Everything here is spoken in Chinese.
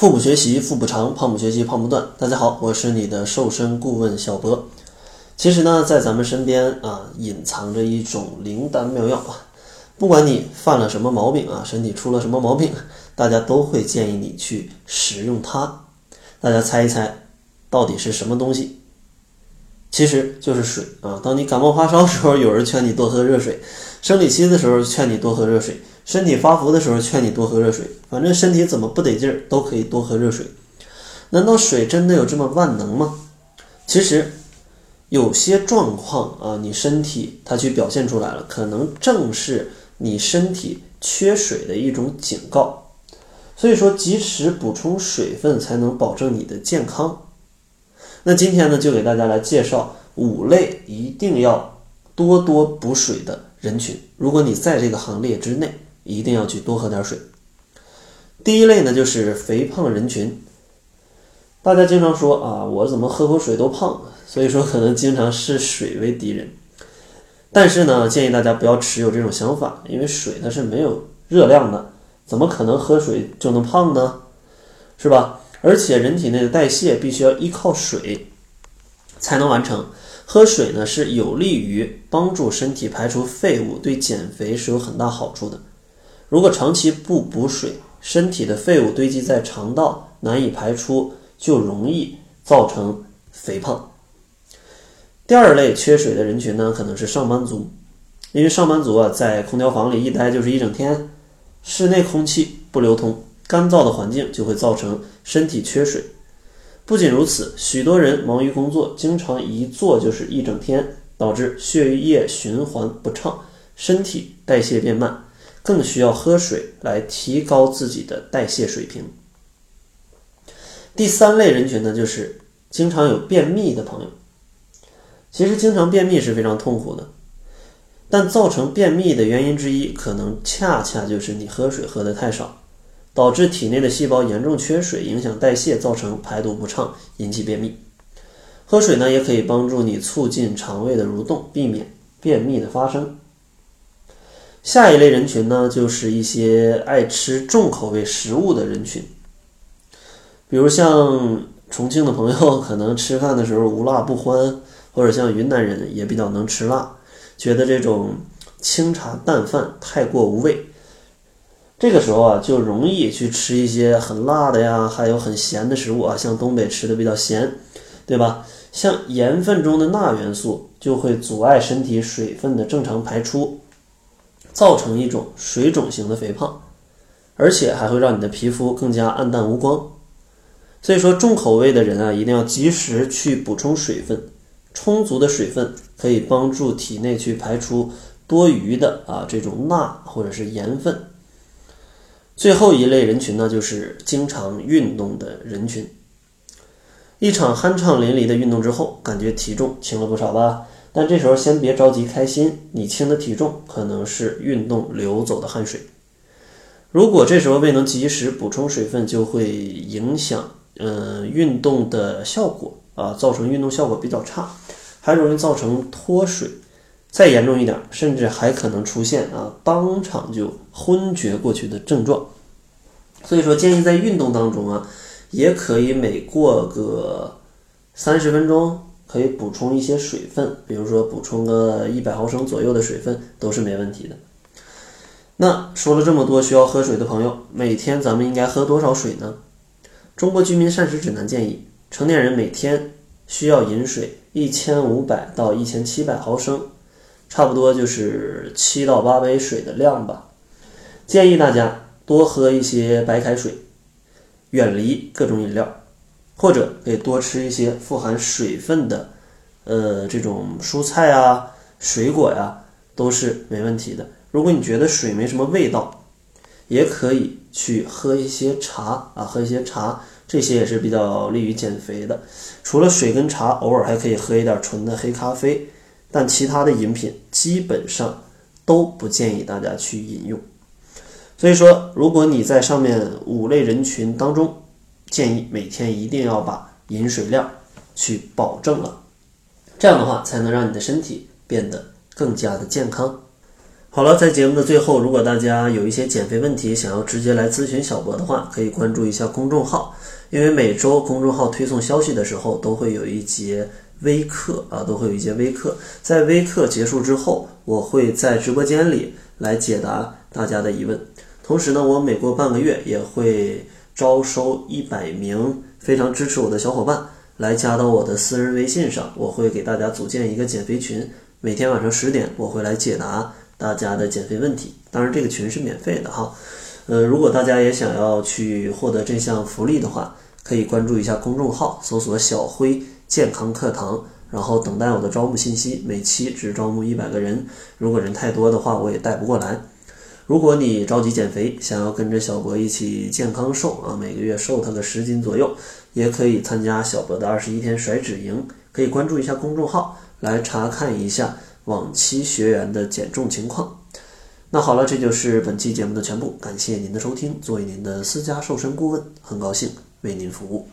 腹部学习腹部长，胖不学习胖不断。大家好，我是你的瘦身顾问小博。其实呢，在咱们身边啊，隐藏着一种灵丹妙药啊。不管你犯了什么毛病啊，身体出了什么毛病，大家都会建议你去使用它。大家猜一猜，到底是什么东西？其实就是水啊。当你感冒发烧的时候，有人劝你多喝热水；生理期的时候劝你多喝热水；身体发福的时候劝你多喝热水。反正身体怎么不得劲儿，都可以多喝热水。难道水真的有这么万能吗？其实有些状况啊，你身体它去表现出来了，可能正是。你身体缺水的一种警告，所以说及时补充水分才能保证你的健康。那今天呢，就给大家来介绍五类一定要多多补水的人群。如果你在这个行列之内，一定要去多喝点水。第一类呢，就是肥胖人群。大家经常说啊，我怎么喝口水都胖，所以说可能经常视水为敌人。但是呢，建议大家不要持有这种想法，因为水它是没有热量的，怎么可能喝水就能胖呢？是吧？而且人体内的代谢必须要依靠水才能完成，喝水呢是有利于帮助身体排出废物，对减肥是有很大好处的。如果长期不补水，身体的废物堆积在肠道难以排出，就容易造成肥胖。第二类缺水的人群呢，可能是上班族，因为上班族啊，在空调房里一待就是一整天，室内空气不流通，干燥的环境就会造成身体缺水。不仅如此，许多人忙于工作，经常一坐就是一整天，导致血液循环不畅，身体代谢变慢，更需要喝水来提高自己的代谢水平。第三类人群呢，就是经常有便秘的朋友。其实经常便秘是非常痛苦的，但造成便秘的原因之一，可能恰恰就是你喝水喝的太少，导致体内的细胞严重缺水，影响代谢，造成排毒不畅，引起便秘。喝水呢，也可以帮助你促进肠胃的蠕动，避免便秘的发生。下一类人群呢，就是一些爱吃重口味食物的人群，比如像重庆的朋友，可能吃饭的时候无辣不欢。或者像云南人也比较能吃辣，觉得这种清茶淡饭太过无味，这个时候啊就容易去吃一些很辣的呀，还有很咸的食物啊，像东北吃的比较咸，对吧？像盐分中的钠元素就会阻碍身体水分的正常排出，造成一种水肿型的肥胖，而且还会让你的皮肤更加暗淡无光。所以说重口味的人啊，一定要及时去补充水分。充足的水分可以帮助体内去排出多余的啊这种钠或者是盐分。最后一类人群呢，就是经常运动的人群。一场酣畅淋漓的运动之后，感觉体重轻了不少吧？但这时候先别着急开心，你轻的体重可能是运动流走的汗水。如果这时候未能及时补充水分，就会影响嗯运动的效果。啊，造成运动效果比较差，还容易造成脱水，再严重一点，甚至还可能出现啊当场就昏厥过去的症状。所以说，建议在运动当中啊，也可以每过个三十分钟，可以补充一些水分，比如说补充个一百毫升左右的水分都是没问题的。那说了这么多需要喝水的朋友，每天咱们应该喝多少水呢？中国居民膳食指南建议。成年人每天需要饮水一千五百到一千七百毫升，差不多就是七到八杯水的量吧。建议大家多喝一些白开水，远离各种饮料，或者可以多吃一些富含水分的，呃，这种蔬菜啊、水果呀，都是没问题的。如果你觉得水没什么味道，也可以去喝一些茶啊，喝一些茶。这些也是比较利于减肥的。除了水跟茶，偶尔还可以喝一点纯的黑咖啡，但其他的饮品基本上都不建议大家去饮用。所以说，如果你在上面五类人群当中，建议每天一定要把饮水量去保证了，这样的话才能让你的身体变得更加的健康。好了，在节目的最后，如果大家有一些减肥问题想要直接来咨询小博的话，可以关注一下公众号，因为每周公众号推送消息的时候都会有一节微课啊，都会有一节微课。在微课结束之后，我会在直播间里来解答大家的疑问。同时呢，我每过半个月也会招收一百名非常支持我的小伙伴来加到我的私人微信上，我会给大家组建一个减肥群，每天晚上十点我会来解答。大家的减肥问题，当然这个群是免费的哈。呃，如果大家也想要去获得这项福利的话，可以关注一下公众号，搜索“小辉健康课堂”，然后等待我的招募信息。每期只招募一百个人，如果人太多的话，我也带不过来。如果你着急减肥，想要跟着小博一起健康瘦啊，每个月瘦他个十斤左右，也可以参加小博的二十一天甩脂营，可以关注一下公众号来查看一下。往期学员的减重情况。那好了，这就是本期节目的全部。感谢您的收听，作为您的私家瘦身顾问，很高兴为您服务。